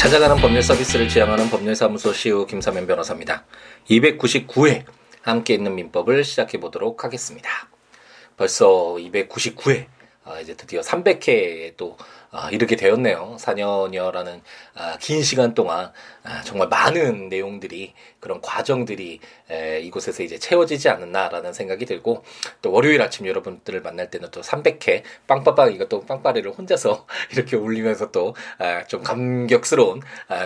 찾아가는 법률 서비스를 지향하는 법률사무소 CEO 김사면 변호사입니다. 299회 함께 있는 민법을 시작해 보도록 하겠습니다. 벌써 299회 아, 이제 드디어 300회에 또 아, 이르게 되었네요. 4년여라는 아, 긴 시간 동안 아, 정말 많은 내용들이 그런 과정들이 에, 이곳에서 이제 채워지지 않았나라는 생각이 들고 또 월요일 아침 여러분들을 만날 때는 또 300회 빵빠빵 이것도 빵빠레를 혼자서 이렇게 울리면서 또 좀 감격스러운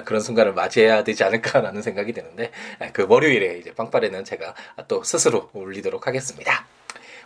그런 순간을 맞이해야 되지 않을까라는 생각이 드는데 그 월요일에 이제 빵빠레는 제가 또 스스로 울리도록 하겠습니다.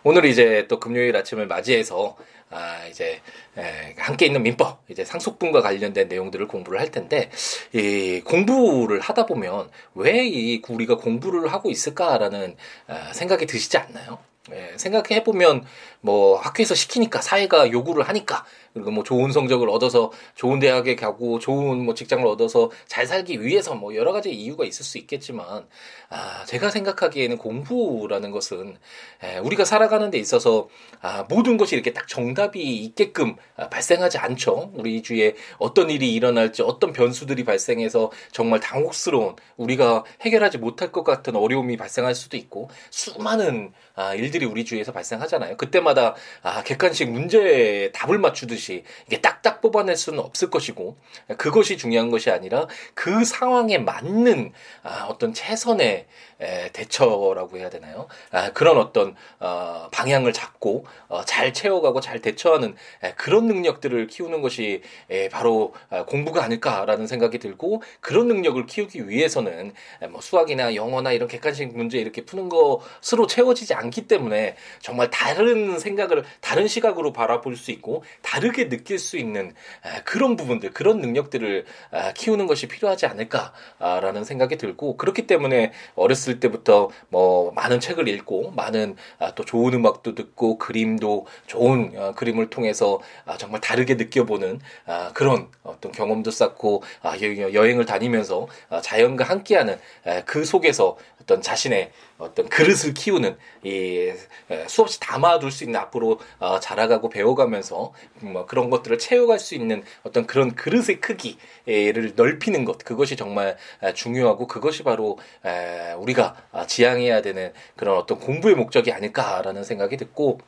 오늘 이제 또 금요일 아침을 맞이해서 아 이제 에, 함께 있는 민법 이제 상속분과 관련된 내용들을 공부를 할 텐데 이 공부를 하다 보면 왜 이 우리가 공부를 하고 있을까라는 아, 생각이 드시지 않나요? 예, 생각해 보면 뭐 학교에서 시키니까 사회가 요구를 하니까 그리고 뭐 좋은 성적을 얻어서 좋은 대학에 가고 좋은 뭐 직장을 얻어서 잘 살기 위해서 뭐 여러 가지 이유가 있을 수 있겠지만 아 제가 생각하기에는 공부라는 것은 에, 우리가 살아가는 데 있어서 아 모든 것이 이렇게 딱 정답이 있게끔 아, 발생하지 않죠. 우리 주위에 어떤 일이 일어날지 어떤 변수들이 발생해서 정말 당혹스러운 우리가 해결하지 못할 것 같은 어려움이 발생할 수도 있고 수많은 아, 일들이 우리 주위에서 발생하잖아요. 그때마다 아, 객관식 문제에 답을 맞추듯이 이게 딱딱 뽑아낼 수는 없을 것이고 그것이 중요한 것이 아니라 그 상황에 맞는 아, 어떤 최선의 에, 대처라고 해야 되나요? 아, 그런 어떤 어, 방향을 잡고 어, 잘 채워가고 잘 대처하는 에, 그런 능력들을 키우는 것이 에, 바로 아, 공부가 아닐까라는 생각이 들고 그런 능력을 키우기 위해서는 에, 뭐 수학이나 영어나 이런 객관식 문제 이렇게 푸는 것으로 채워지지 않 않기 때문에 정말 다른 생각을 다른 시각으로 바라볼 수 있고 다 르게 느낄 수 있는 그런 부분들 그런 능력들을 키우는 것이 필요하지 않을까라는 생각이 들고 그렇기 때문에 어렸을 때부터 뭐 많은 책을 읽고 많은 아, 또 좋은 음악도 듣고 그림도 좋은 어, 그림을 통해서 아, 정말 다르게 느껴보는 아, 그런 어떤 경험도 쌓고 여행을 다니면서 자연과 함께하는 그 속에서 어떤 자신의 어떤 그릇을 키우는 이 수없이 담아둘 수 있는 앞으로 어, 자라가고 배워가면서 뭐 그런 것들을 채워갈 수 있는 어떤 그런 그릇의 크기를 넓히는 것 그것이 정말 중요하고 그것이 바로 우리가 지향해야 되는 그런 어떤 공부의 목적이 아닐까라는 생각이 듣고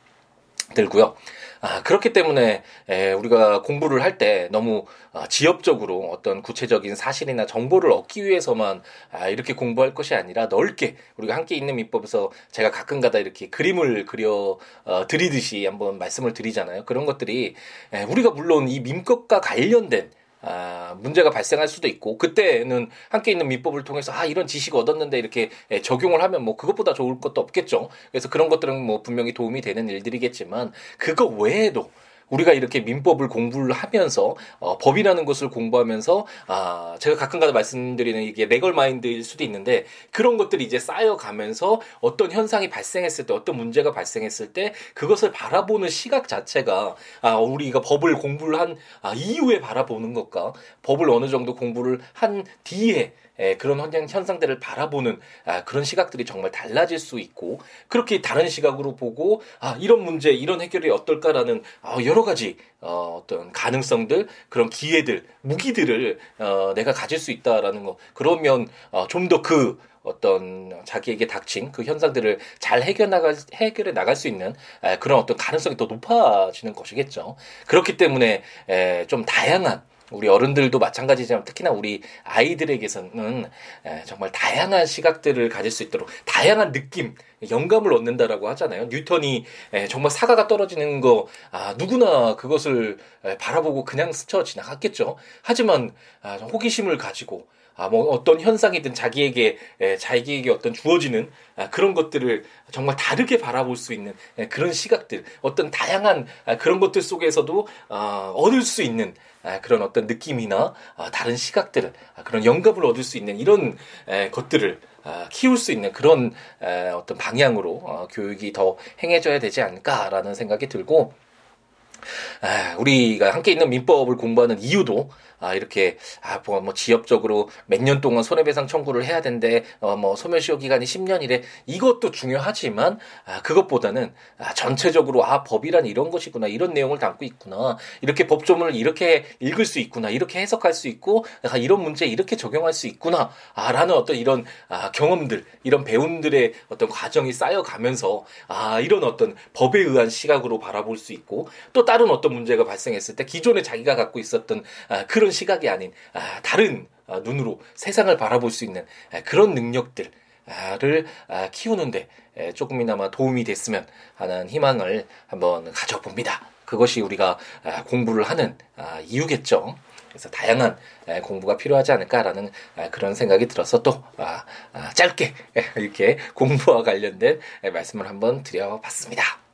들고요. 아, 그렇기 때문에 에, 우리가 공부를 할 때 너무 아, 지엽적으로 어떤 구체적인 사실이나 정보를 얻기 위해서만 아, 이렇게 공부할 것이 아니라 넓게 우리가 함께 있는 민법에서 제가 가끔가다 이렇게 그림을 그려 어, 드리듯이 한번 말씀을 드리잖아요. 그런 것들이 에, 우리가 물론 이 민법과 관련된 아, 문제가 발생할 수도 있고 그때는 함께 있는 민법을 통해서 아 이런 지식 얻었는데 이렇게 예, 적용을 하면 뭐 그것보다 좋을 것도 없겠죠. 그래서 그런 것들은 뭐 분명히 도움이 되는 일들이겠지만 그거 외에도 우리가 이렇게 민법을 공부를 하면서 어, 법이라는 것을 공부하면서 아 제가 가끔가다 말씀드리는 이게 레걸 마인드일 수도 있는데 그런 것들이 이제 쌓여가면서 어떤 현상이 발생했을 때 어떤 문제가 발생했을 때 그것을 바라보는 시각 자체가 아 우리가 법을 공부를 한 아, 이후에 바라보는 것과 법을 어느 정도 공부를 한 뒤에 에, 그런 현장 현상들을 바라보는 아, 그런 시각들이 정말 달라질 수 있고 그렇게 다른 시각으로 보고 아 이런 문제 이런 해결이 어떨까라는 아, 여러 가지 어, 어떤 가능성들 그런 기회들 무기들을 어, 내가 가질 수 있다라는 거 그러면 어, 좀더그 어떤 자기에게 닥친 그 현상들을 잘 해결 나갈 해결해 나갈 수 있는 에, 그런 어떤 가능성이 더 높아지는 것이겠죠. 그렇기 때문에 에, 좀 다양한 우리 어른들도 마찬가지지만 특히나 우리 아이들에게서는 정말 다양한 시각들을 가질 수 있도록 다양한 느낌, 영감을 얻는다라고 하잖아요. 뉴턴이 정말 사과가 떨어지는 거 아, 누구나 그것을 바라보고 그냥 스쳐 지나갔겠죠. 하지만 아, 호기심을 가지고 아, 뭐 어떤 현상이든 자기에게 에, 자기에게 어떤 주어지는 아, 그런 것들을 정말 다르게 바라볼 수 있는 에, 그런 시각들, 어떤 다양한 아, 그런 것들 속에서도 아, 얻을 수 있는 아, 그런 어떤 느낌이나 아, 다른 시각들을 아, 그런 영감을 얻을 수 있는 이런 에, 것들을 아, 키울 수 있는 그런 에, 어떤 방향으로 어, 교육이 더 행해져야 되지 않을까라는 생각이 들고. 아, 우리가 함께 있는 민법을 공부하는 이유도 아, 이렇게, 아, 뭐, 뭐 지역적으로 몇 년 동안 손해배상 청구를 해야 된대, 어, 뭐, 소멸시효 기간이 10년이래. 이것도 중요하지만, 아, 그것보다는, 아, 전체적으로, 아, 법이란 이런 것이구나, 이런 내용을 담고 있구나, 이렇게 법조문을 이렇게 읽을 수 있구나, 이렇게 해석할 수 있고, 아, 이런 문제 이렇게 적용할 수 있구나, 아, 라는 어떤 이런, 아, 경험들, 이런 배움들의 어떤 과정이 쌓여가면서, 아, 이런 어떤 법에 의한 시각으로 바라볼 수 있고, 또 다른 어떤 문제가 발생했을 때 기존에 자기가 갖고 있었던, 아, 그런 시각이 아닌 아, 다른 아, 눈으로 세상을 바라볼 수 있는 아, 그런 능력들을 키우는데 조금이나마 도움이 됐으면 하는 희망을 한번 가져봅니다. 그것이 우리가 공부를 하는 이유겠죠. 그래서 다양한 공부가 필요하지 않을까라는 그런 생각이 들어서 또 짧게 이렇게 공부와 관련된 말씀을 한번 드려봤습니다.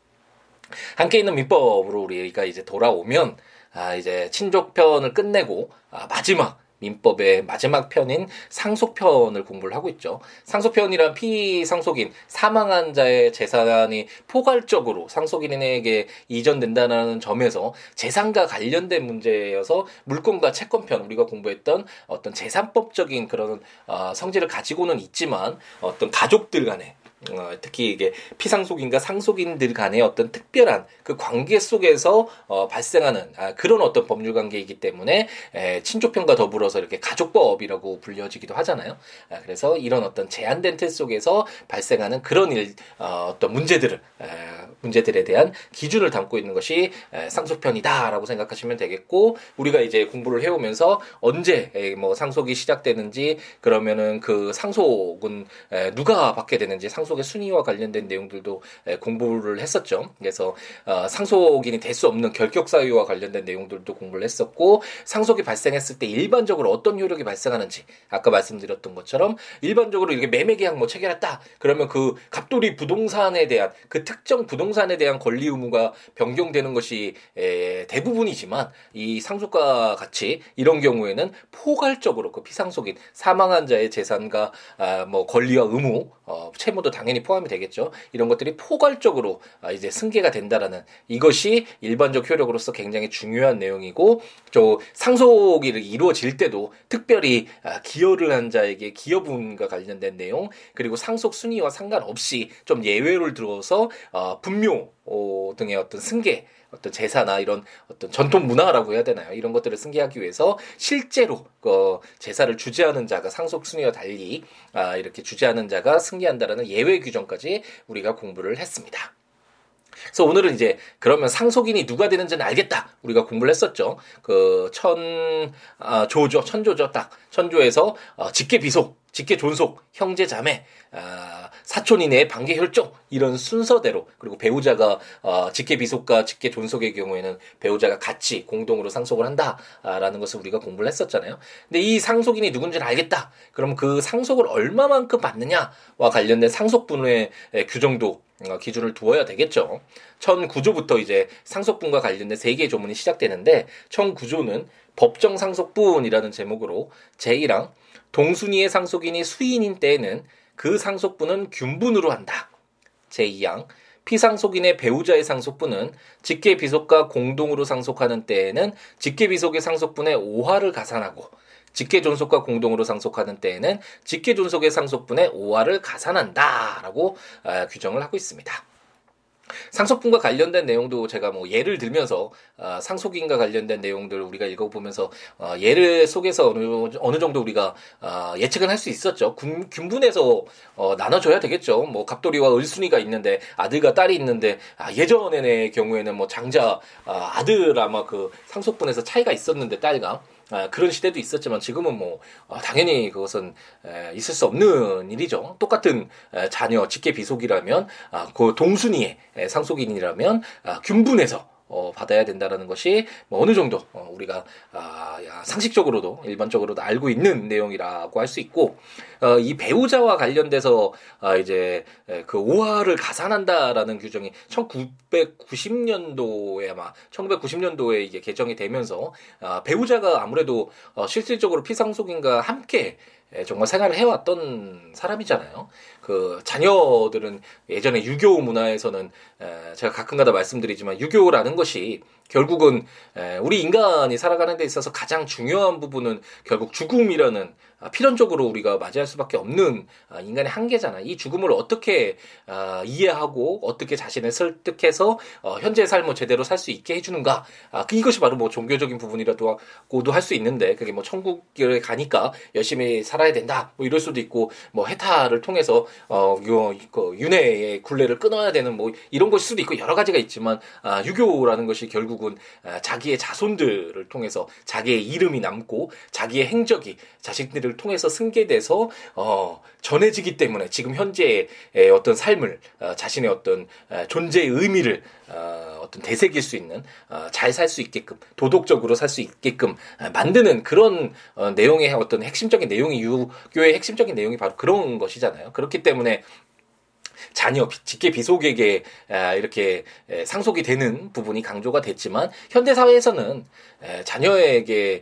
함께 있는 민법으로 우리가 이제 돌아오면 아, 이제 친족 편을 끝내고 아, 마지막 민법의 마지막 편인 상속편을 공부를 하고 있죠. 상속편이란 피상속인 사망한 자의 재산이 포괄적으로 상속인에게 이전된다는 점에서 재산과 관련된 문제여서 물권과 채권편 우리가 공부했던 어떤 재산법적인 그런 어, 성질을 가지고는 있지만 어떤 가족들 간에 어, 특히 이게 피상속인과 상속인들 간의 어떤 특별한 그 관계 속에서 어, 발생하는 아, 그런 어떤 법률 관계이기 때문에 에, 친족편과 더불어서 이렇게 가족법이라고 불려지기도 하잖아요. 아, 그래서 이런 어떤 제한된 틀 속에서 발생하는 그런 일 어, 어떤 문제들을 에, 문제들에 대한 기준을 담고 있는 것이 에, 상속편이다라고 생각하시면 되겠고 우리가 이제 공부를 해오면서 언제 에, 뭐 상속이 시작되는지 그러면은 그 상속은 에, 누가 받게 되는지 상 상속의 순위와 관련된 내용들도 공부를 했었죠. 그래서 어, 상속인이 될 수 없는 결격 사유와 관련된 내용들도 공부를 했었고 상속이 발생했을 때 일반적으로 어떤 효력이 발생하는지 아까 말씀드렸던 것처럼 일반적으로 이렇게 매매 계약 뭐 체결했다 그러면 그 갑돌이 부동산에 대한 그 특정 부동산에 대한 권리 의무가 변경되는 것이 대부분이지만 이 상속과 같이 이런 경우에는 포괄적으로 그 피상속인 사망한 자의 재산과 아, 뭐 권리와 의무 어, 채무도 당연히 포함이 되겠죠. 이런 것들이 포괄적으로 아, 이제 승계가 된다라는 이것이 일반적 효력으로서 굉장히 중요한 내용이고 또 상속이 이루어질 때도 특별히 아, 기여를 한 자에게 기여분과 관련된 내용 그리고 상속 순위와 상관없이 좀 예외를 들어서 어, 분묘 어, 등의 어떤 승계 어떤 제사나 이런 어떤 전통 문화라고 해야 되나요? 이런 것들을 승계하기 위해서 실제로 그 제사를 주재하는 자가 상속 순위와 달리 아, 이렇게 주재하는 자가 승계한다라는 예외 규정까지 우리가 공부를 했습니다. 그래서 오늘은 이제 그러면 상속인이 누가 되는지는 알겠다. 우리가 공부를 했었죠. 그 천, 아, 조죠. 천조죠. 딱. 천조에서 어, 직계 비속, 직계 존속, 형제 자매, 아, 사촌 이내의 반계 혈족 이런 순서대로 그리고 배우자가 어, 직계 비속과 직계 존속의 경우에는 배우자가 같이 공동으로 상속을 한다라는 것을 우리가 공부를 했었잖아요. 근데 이 상속인이 누군지는 알겠다. 그럼 그 상속을 얼마만큼 받느냐와 관련된 상속분의 규정도 어, 기준을 두어야 되겠죠. 1009조부터 이제 상속분과 관련된 세 개의 조문이 시작되는데 1009조는 법정 상속분이라는 제목으로 제1항 동순위의 상속인이 수인인 때에는 그 상속분은 균분으로 한다. 제2항 피상속인의 배우자의 상속분은 직계비속과 공동으로 상속하는 때에는 직계비속의 상속분의 5화를 가산하고 직계존속과 공동으로 상속하는 때에는 직계존속의 상속분의 5화를 가산한다라고 아, 규정을 하고 있습니다. 상속분과 관련된 내용도 제가 뭐 예를 들면서 어, 상속인과 관련된 내용들 우리가 읽어보면서 어, 예를 속에서 어느, 어느 정도 우리가 어, 예측은 할 수 있었죠. 군, 군분에서 어, 나눠줘야 되겠죠. 뭐 갑돌이와 을순이가 있는데 아들과 딸이 있는데 아, 예전의 경우에는 뭐 장자 아, 아들 아마 그 상속분에서 차이가 있었는데 딸과 아, 그런 시대도 있었지만 지금은 뭐 어, 당연히 그것은 에, 있을 수 없는 일이죠. 똑같은 에, 자녀 직계 비속이라면 아, 그 동순이의 에, 상속인이라면 아, 균분해서 어, 받아야 된다라는 것이 뭐 어느 정도 어, 우리가 아, 야, 상식적으로도 일반적으로도 알고 있는 내용이라고 할 수 있고 어, 이 배우자와 관련돼서 아, 이제 그 오화를 가산한다라는 규정이 1990년도에 아마 1990년도에 이게 개정이 되면서 아, 배우자가 아무래도 어, 실질적으로 피상속인과 함께 예, 정말 생활을 해왔던 사람이잖아요. 그 자녀들은 예전에 유교 문화에서는 제가 가끔가다 말씀드리지만 유교라는 것이 결국은 우리 인간이 살아가는 데 있어서 가장 중요한 부분은 결국 죽음이라는 아, 필연적으로 우리가 맞이할 수밖에 없는 아, 인간의 한계잖아. 이 죽음을 어떻게 아, 이해하고 어떻게 자신을 설득해서 어, 현재의 삶을 제대로 살 수 있게 해주는가. 그 이것이 바로 뭐 종교적인 부분이라도 고도 할 수 있는데 그게 뭐 천국에 가니까 열심히 살아야 된다. 뭐 이럴 수도 있고 뭐 해탈을 통해서 어그 윤회의 굴레를 끊어야 되는 뭐 이런 것일 수도 있고 여러 가지가 있지만 유교라는 것이 결국은 자기의 자손들을 통해서 자기의 이름이 남고 자기의 행적이 자식들을 일을 통해서 승계돼서 어, 전해지기 때문에 지금 현재의 어떤 삶을 어, 자신의 어떤 존재의 의미를 어, 어떤 되새길 수 있는 어, 잘 살 수 있게끔 도덕적으로 살 수 있게끔 어, 만드는 그런 어, 내용의 어떤 핵심적인 내용이 유교의 핵심적인 내용이 바로 그런 것이잖아요. 그렇기 때문에 자녀 직계 비속에게 이렇게 상속이 되는 부분이 강조가 됐지만 현대 사회에서는 자녀에게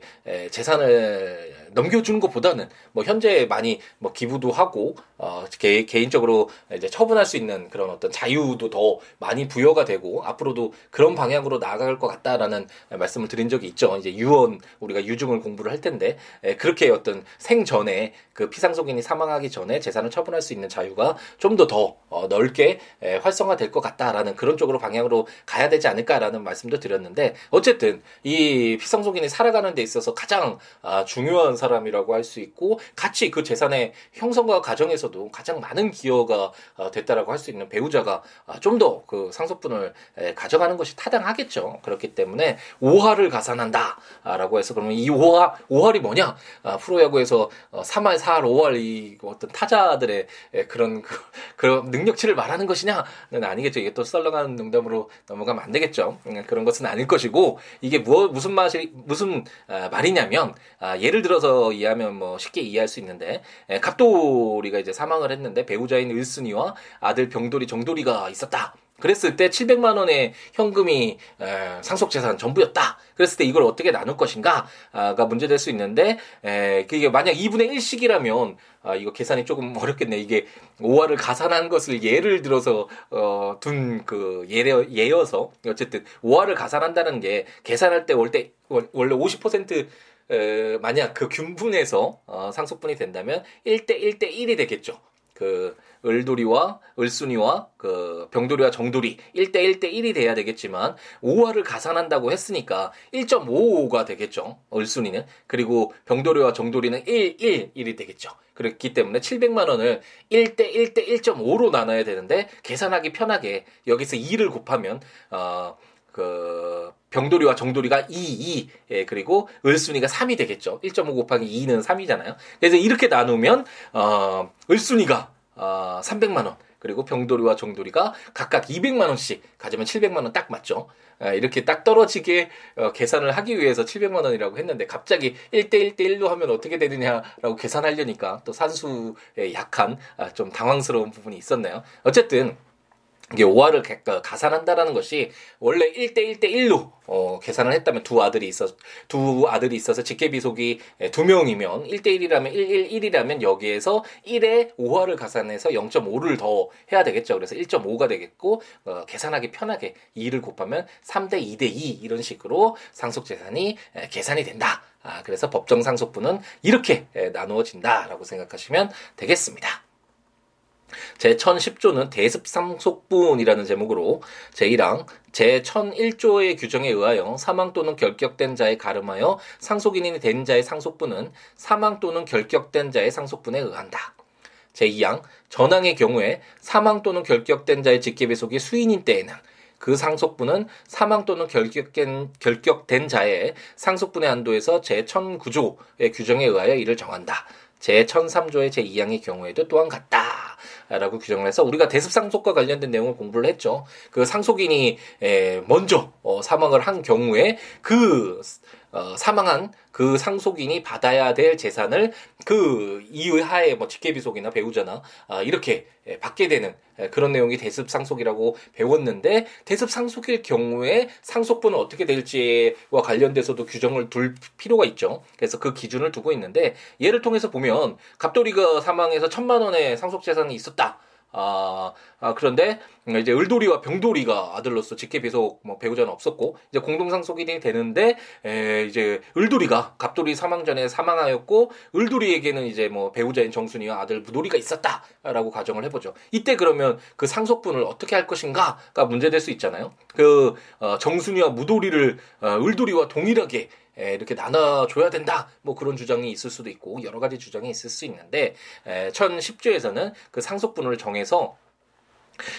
재산을 넘겨주는 것보다는 뭐 현재 많이 뭐 기부도 하고 어 개, 개인적으로 이제 처분할 수 있는 그런 어떤 자유도 더 많이 부여가 되고 앞으로도 그런 방향으로 나아갈 것 같다라는 말씀을 드린 적이 있죠. 이제 유언 우리가 유증을 공부를 할 텐데 에, 그렇게 어떤 생전에 그 피상속인이 사망하기 전에 재산을 처분할 수 있는 자유가 좀 더더 더, 어, 넓게 에, 활성화될 것 같다라는 그런 쪽으로 방향으로 가야 되지 않을까라는 말씀도 드렸는데 어쨌든 이 피상속인이 살아가는 데 있어서 가장 아, 중요한 사람이라고 할 수 있고 같이 그 재산의 형성과 과정에서 도 가장 많은 기여가 어, 됐다라고 할 수 있는 배우자가 아, 좀더 그 상속분을 가져가는 것이 타당하겠죠. 그렇기 때문에 5할을 가산한다라고 해서 그러면 이 5할 5할이 뭐냐? 아, 프로야구에서 3할, 4할, 5할 이 어떤 타자들의 그런 그, 그런 능력치를 말하는 것이냐는 아니겠죠. 이게 또 썰렁한 농담으로 넘어가면 안 되겠죠. 음, 그런 것은 아닐 것이고 이게 뭐 무슨 맛이 무슨 말이냐면 예를 들어서 이해하면 뭐 쉽게 이해할 수 있는데 갑돌이가 이제 사망을 했는데 배우자인 을순이와 아들 병돌이 정돌이가 있었다. 그랬을 때 700만 원의 현금이 에, 상속 재산 전부였다. 그랬을 때 이걸 어떻게 나눌 것인가가 문제될 수 있는데 에, 그게 만약 2분의 1씩이라면 아, 이거 계산이 조금 어렵겠네. 이게 5화를 가산한 것을 예를 들어서 어, 둔 그 예려 예여서 어쨌든 5화를 가산한다는 게 계산할 때 원래 원래 50% 에, 만약 그 균분에서 어, 상속분이 된다면 1대 1대 1이 되겠죠. 그 을돌이와 을순이와 그 병돌이와 정돌이 1대 1대 1이 돼야 되겠지만 5화를 가산한다고 했으니까 1.55가 되겠죠. 을순이는. 그리고 병돌이와 정돌이는 1, 1, 1이 되겠죠. 그렇기 때문에 700만 원을 1대 1대 1.5로 나눠야 되는데 계산하기 편하게 여기서 2를 곱하면 어그 병돌이와 정돌이가 2, 2, 예, 그리고 을순이가 3이 되겠죠. 1.5 곱하기 2는 3이잖아요. 그래서 이렇게 나누면 어, 을순이가 어, 300만 원 그리고 병돌이와 정돌이가 각각 200만 원씩 가지면 700만 원 딱 맞죠. 아, 이렇게 딱 떨어지게 어, 계산을 하기 위해서 700만 원이라고 했는데 갑자기 1대 1대 1로 하면 어떻게 되느냐라고 계산하려니까 또 산수에 약한 아, 좀 당황스러운 부분이 있었네요. 어쨌든 이게 5화를 가산한다라는 것이 원래 1대 1대 1로 어, 계산을 했다면 두 아들이 있어 두 아들이 있어서 직계비속이 두 명이면 1대 1이라면 1 1 1이라면 여기에서 1에 5화를 가산해서 0.5를 더 해야 되겠죠. 그래서 1.5가 되겠고 어, 계산하기 편하게 2를 곱하면 3대 2대 2 이런 식으로 상속 재산이 계산이 된다. 아, 그래서 법정 상속분은 이렇게 나누어진다라고 생각하시면 되겠습니다. 제 1010조는 대습상속분이라는 제목으로 제1항 제1001조의 규정에 의하여 사망 또는 결격된 자에 가름하여 상속인이 된 자의 상속분은 사망 또는 결격된 자의 상속분에 의한다. 제2항 전항의 경우에 사망 또는 결격된 자의 직계배속이 수인인 때에는 그 상속분은 사망 또는 결격된, 결격된 자의 상속분의 한도에서 제1009조의 규정에 의하여 이를 정한다. 제1003조의 제2항의 경우에도 또한 같다. 라고 규정을 해서 우리가 대습상속과 관련된 내용을 공부를 했죠. 그 상속인이 먼저 어, 사망을 한 경우에 그 어, 사망한 그 상속인이 받아야 될 재산을 그 이하에 뭐 직계비속이나 배우자나 아, 이렇게 받게 되는 그런 내용이 대습 상속이라고 배웠는데 대습 상속일 경우에 상속분은 어떻게 될지와 관련돼서도 규정을 둘 필요가 있죠. 그래서 그 기준을 두고 있는데 예를 통해서 보면 갑돌이가 사망해서 천만 원의 상속 재산이 있었다. 아, 아 그런데 이제 을돌이와 병돌이가 아들로서 직계 비속 뭐 배우자는 없었고 이제 공동 상속인이 되는데 에, 이제 을돌이가 갑돌이 사망 전에 사망하였고 을돌이에게는 이제 뭐 배우자인 정순이와 아들 무돌이가 있었다라고 가정을 해보죠. 이때 그러면 그 상속분을 어떻게 할 것인가가 문제될 수 있잖아요. 그 어, 정순이와 무돌이를 어, 을돌이와 동일하게 에, 이렇게 나눠줘야 된다. 뭐 그런 주장이 있을 수도 있고 여러 가지 주장이 있을 수 있는데 에, 1010조에서는 그 상속분을 정해서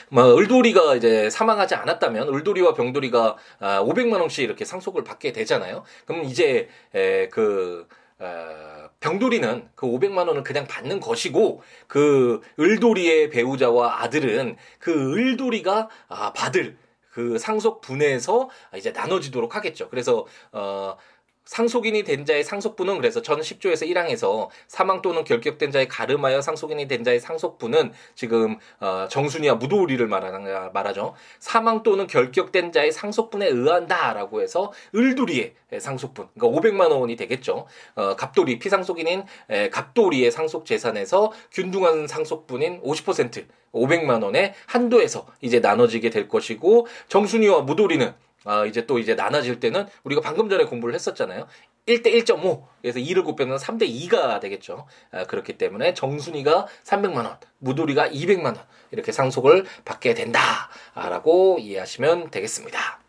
뭐 을돌이가 이제 사망하지 않았다면 을돌이와 병돌이가 아, 500만 원씩 이렇게 상속을 받게 되잖아요. 그럼 이제 에, 그 어, 병돌이는 그 500만 원을 그냥 받는 것이고 그 을돌이의 배우자와 아들은 그 을돌이가 아, 받을 그 상속 분에서 이제 나눠지도록 하겠죠. 그래서 어 상속인이 된 자의 상속분은 그래서 전 10조에서 1항에서 사망 또는 결격된 자의 가름하여 상속인이 된 자의 상속분은 지금 어, 정순이와 무도리를 말하는 말하죠. 사망 또는 결격된 자의 상속분에 의한다라고 해서 을두리의 상속분, 그러니까 500만 원이 되겠죠. 어, 갑돌이 피상속인인 에, 갑돌이의 상속 재산에서 균등한 상속분인 50% 500만 원의 한도에서 이제 나눠지게 될 것이고 정순이와 무도리는 아, 이제 또 이제 나눠질 때는 우리가 방금 전에 공부를 했었잖아요. 1대 1.5. 그래서 2를 곱하면 3대 2가 되겠죠. 아, 그렇기 때문에 정순이가 300만 원, 무돌이가 200만 원 이렇게 상속을 받게 된다라고 이해하시면 되겠습니다.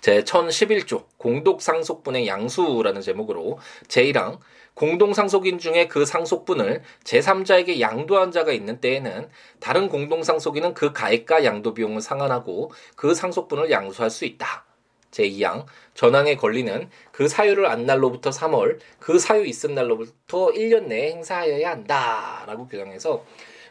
제 1011조 공독상속분의 양수라는 제목으로 제1항 공동상속인 중에 그 상속분을 제3자에게 양도한 자가 있는 때에는 다른 공동상속인은 그 가액과 양도 비용을 상환하고 그 상속분을 양수할 수 있다. 제2항 전항의 권리는 그 사유를 안 날로부터 3월 그 사유 있은 날로부터 1년 내에 행사하여야 한다라고 규정해서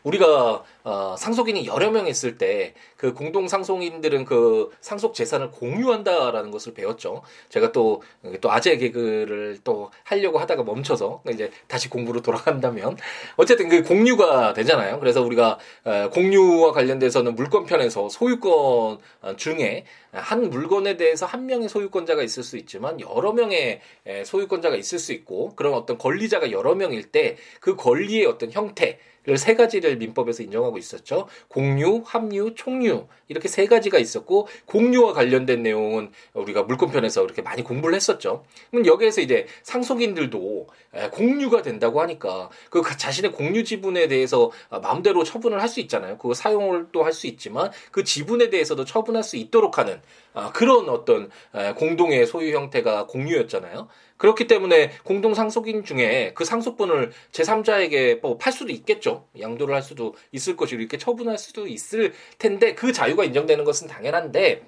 우리가 어, 상속인이 여러 명 있을 때 그 공동 상속인들은 그 상속 재산을 공유한다라는 것을 배웠죠. 제가 또또 아재 개그를 또 하려고 하다가 멈춰서 이제 다시 공부로 돌아간다면 어쨌든 그 공유가 되잖아요. 그래서 우리가 어, 공유와 관련돼서는 물권 편에서 소유권 중에 한 물건에 대해서 한 명의 소유권자가 있을 수 있지만 여러 명의 소유권자가 있을 수 있고 그런 어떤 권리자가 여러 명일 때 그 권리의 어떤 형태 세 가지를 민법에서 인정하고 있었죠. 공유, 합류, 총유 이렇게 세 가지가 있었고 공유와 관련된 내용은 우리가 물권편에서 이렇게 많이 공부를 했었죠. 그럼 여기에서 이제 상속인들도 공유가 된다고 하니까 그 자신의 공유 지분에 대해서 마음대로 처분을 할 수 있잖아요. 그거 사용을 또 할 수 있지만 그 지분에 대해서도 처분할 수 있도록 하는 아, 그런 어떤 공동의 소유 형태가 공유였잖아요. 그렇기 때문에 공동 상속인 중에 그 상속분을 제3자에게 뭐 팔 수도 있겠죠. 양도를 할 수도 있을 것이고 이렇게 처분할 수도 있을 텐데 그 자유가 인정되는 것은 당연한데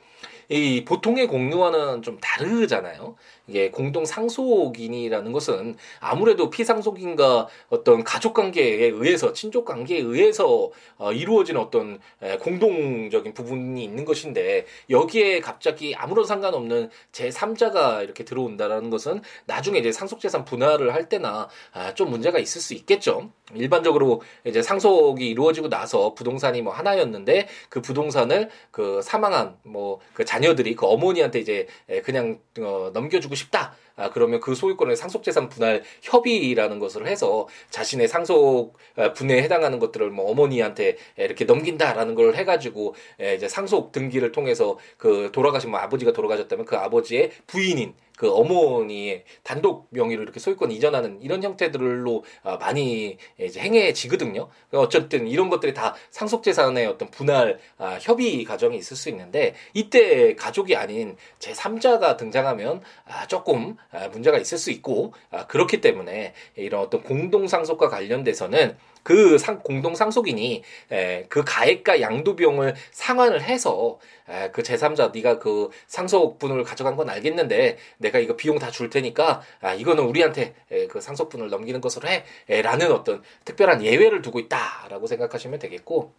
이 보통의 공유와는 좀 다르잖아요. 이게 공동 상속인이라는 것은 아무래도 피상속인과 어떤 가족 관계에 의해서 친족 관계에 의해서 어, 이루어진 어떤 에, 공동적인 부분이 있는 것인데 여기에 갑자기 아무런 상관없는 제 3자가 이렇게 들어온다라는 것은 나중에 이제 상속재산 분할을 할 때나 아, 좀 문제가 있을 수 있겠죠. 일반적으로 이제 상속이 이루어지고 나서 부동산이 뭐 하나였는데 그 부동산을 그 사망한 뭐그 자녀 들이 그 어머니한테 이제 그냥 어, 넘겨주고 싶다. 아, 그러면 그 소유권을 상속재산 분할 협의라는 것을 해서 자신의 상속 아, 분해에 해당하는 것들을 뭐 어머니한테 이렇게 넘긴다라는 걸 해가지고 이제 상속 등기를 통해서 그 돌아가신 뭐 아버지가 돌아가셨다면 그 아버지의 부인인 그 어머니의 단독 명의로 이렇게 소유권 이전하는 이런 형태들로 아, 많이 이제 행해지거든요. 어쨌든 이런 것들이 다 상속재산의 어떤 분할 아, 협의 과정이 있을 수 있는데 이때 가족이 아닌 제 3자가 등장하면 아, 조금 문제가 있을 수 있고 그렇기 때문에 이런 어떤 공동 상속과 관련돼서는 그 상, 공동 상속인이 에, 그 가액과 양도 비용을 상환을 해서 에, 그 제3자 네가 그 상속분을 가져간 건 알겠는데 내가 이거 비용 다 줄 테니까 아, 이거는 우리한테 에, 그 상속분을 넘기는 것으로 해라는 어떤 특별한 예외를 두고 있다라고 생각하시면 되겠고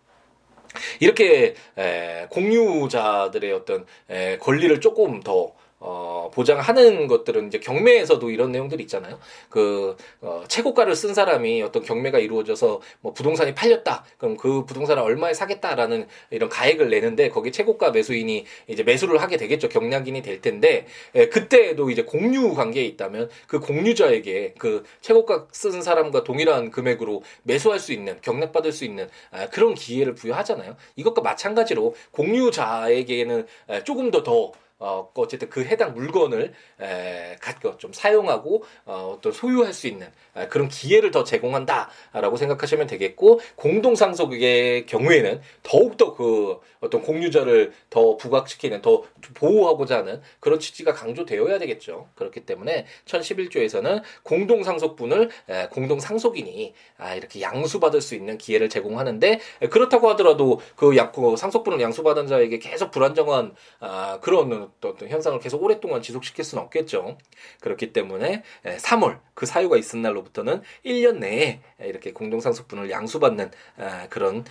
이렇게 에, 공유자들의 어떤 에, 권리를 조금 더 어, 보장하는 것들은 이제 경매에서도 이런 내용들이 있잖아요. 그 어, 최고가를 쓴 사람이 어떤 경매가 이루어져서 뭐 부동산이 팔렸다. 그럼 그 부동산을 얼마에 사겠다라는 이런 가액을 내는데 거기 최고가 매수인이 이제 매수를 하게 되겠죠. 경량인이 될 텐데 예, 그때에도 이제 공유 관계에 있다면 그 공유자에게 그 최고가 쓴 사람과 동일한 금액으로 매수할 수 있는 경락받을 수 있는 아, 그런 기회를 부여하잖아요. 이것과 마찬가지로 공유자에게는 조금 더더 어, 어쨌든 그 해당 물건을 에, 좀 사용하고 어, 또 소유할 수 있는 에, 그런 기회를 더 제공한다라고 생각하시면 되겠고 공동 상속의 경우에는 더욱더 그 어떤 공유자를 더 부각시키는 더 보호하고자 하는 그런 취지가 강조되어야 되겠죠. 그렇기 때문에 1011조에서는 공동 상속분을 에, 공동 상속인이 아, 이렇게 양수받을 수 있는 기회를 제공하는데 에, 그렇다고 하더라도 그, 양, 그 상속분을 양수받은 자에게 계속 불안정한 아, 그런 어떤 현상을 계속 오랫동안 지속시킬 수는 없겠죠. 그렇기 때문에 3월 그 사유가 있은 날로부터는 1년 내에 이렇게 공동상속분을 양수받는 그런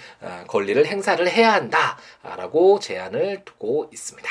권리를 행사를 해야 한다라고 제안을 두고 있습니다.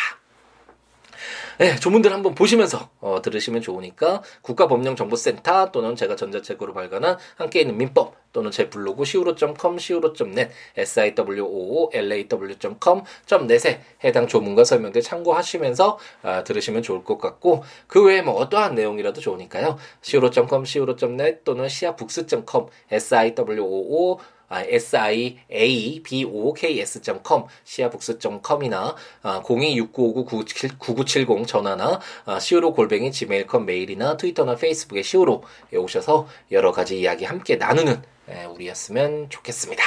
네, 조문들 한번 보시면서 어, 들으시면 좋으니까 국가법령정보센터 또는 제가 전자책으로 발간한 함께 있는 민법 또는 제 블로그 siwo.com, siwo.net, siwo.law.com.net에 해당 조문과 설명들 참고하시면서 아, 들으시면 좋을 것 같고 그 외에 뭐 어떠한 내용이라도 좋으니까요. siwo.com, siwo.net 또는 siabooks.com, siwo 아, siabooks.com, siabooks.com이나 아, 026959-9970 전화나 아, 시우로 골뱅이 gmail.com 메일이나 트위터나 페이스북에 시우로에 오셔서 여러 가지 이야기 함께 나누는 에, 우리였으면 좋겠습니다.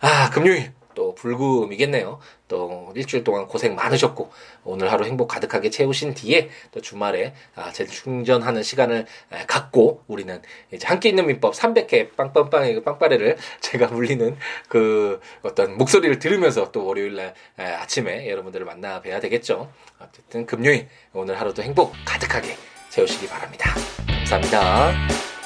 아, 금요일 또 불금이겠네요. 또 일주일 동안 고생 많으셨고 오늘 하루 행복 가득하게 채우신 뒤에 또 주말에 아, 재충전하는 시간을 갖고 우리는 이제 함께 있는 민법 300회 빵빵빵의 그 빵빠레를 제가 울리는 그 어떤 목소리를 들으면서 또 월요일 날 아침에 여러분들을 만나 뵈야 되겠죠. 어쨌든 금요일 오늘 하루도 행복 가득하게 채우시기 바랍니다. 감사합니다.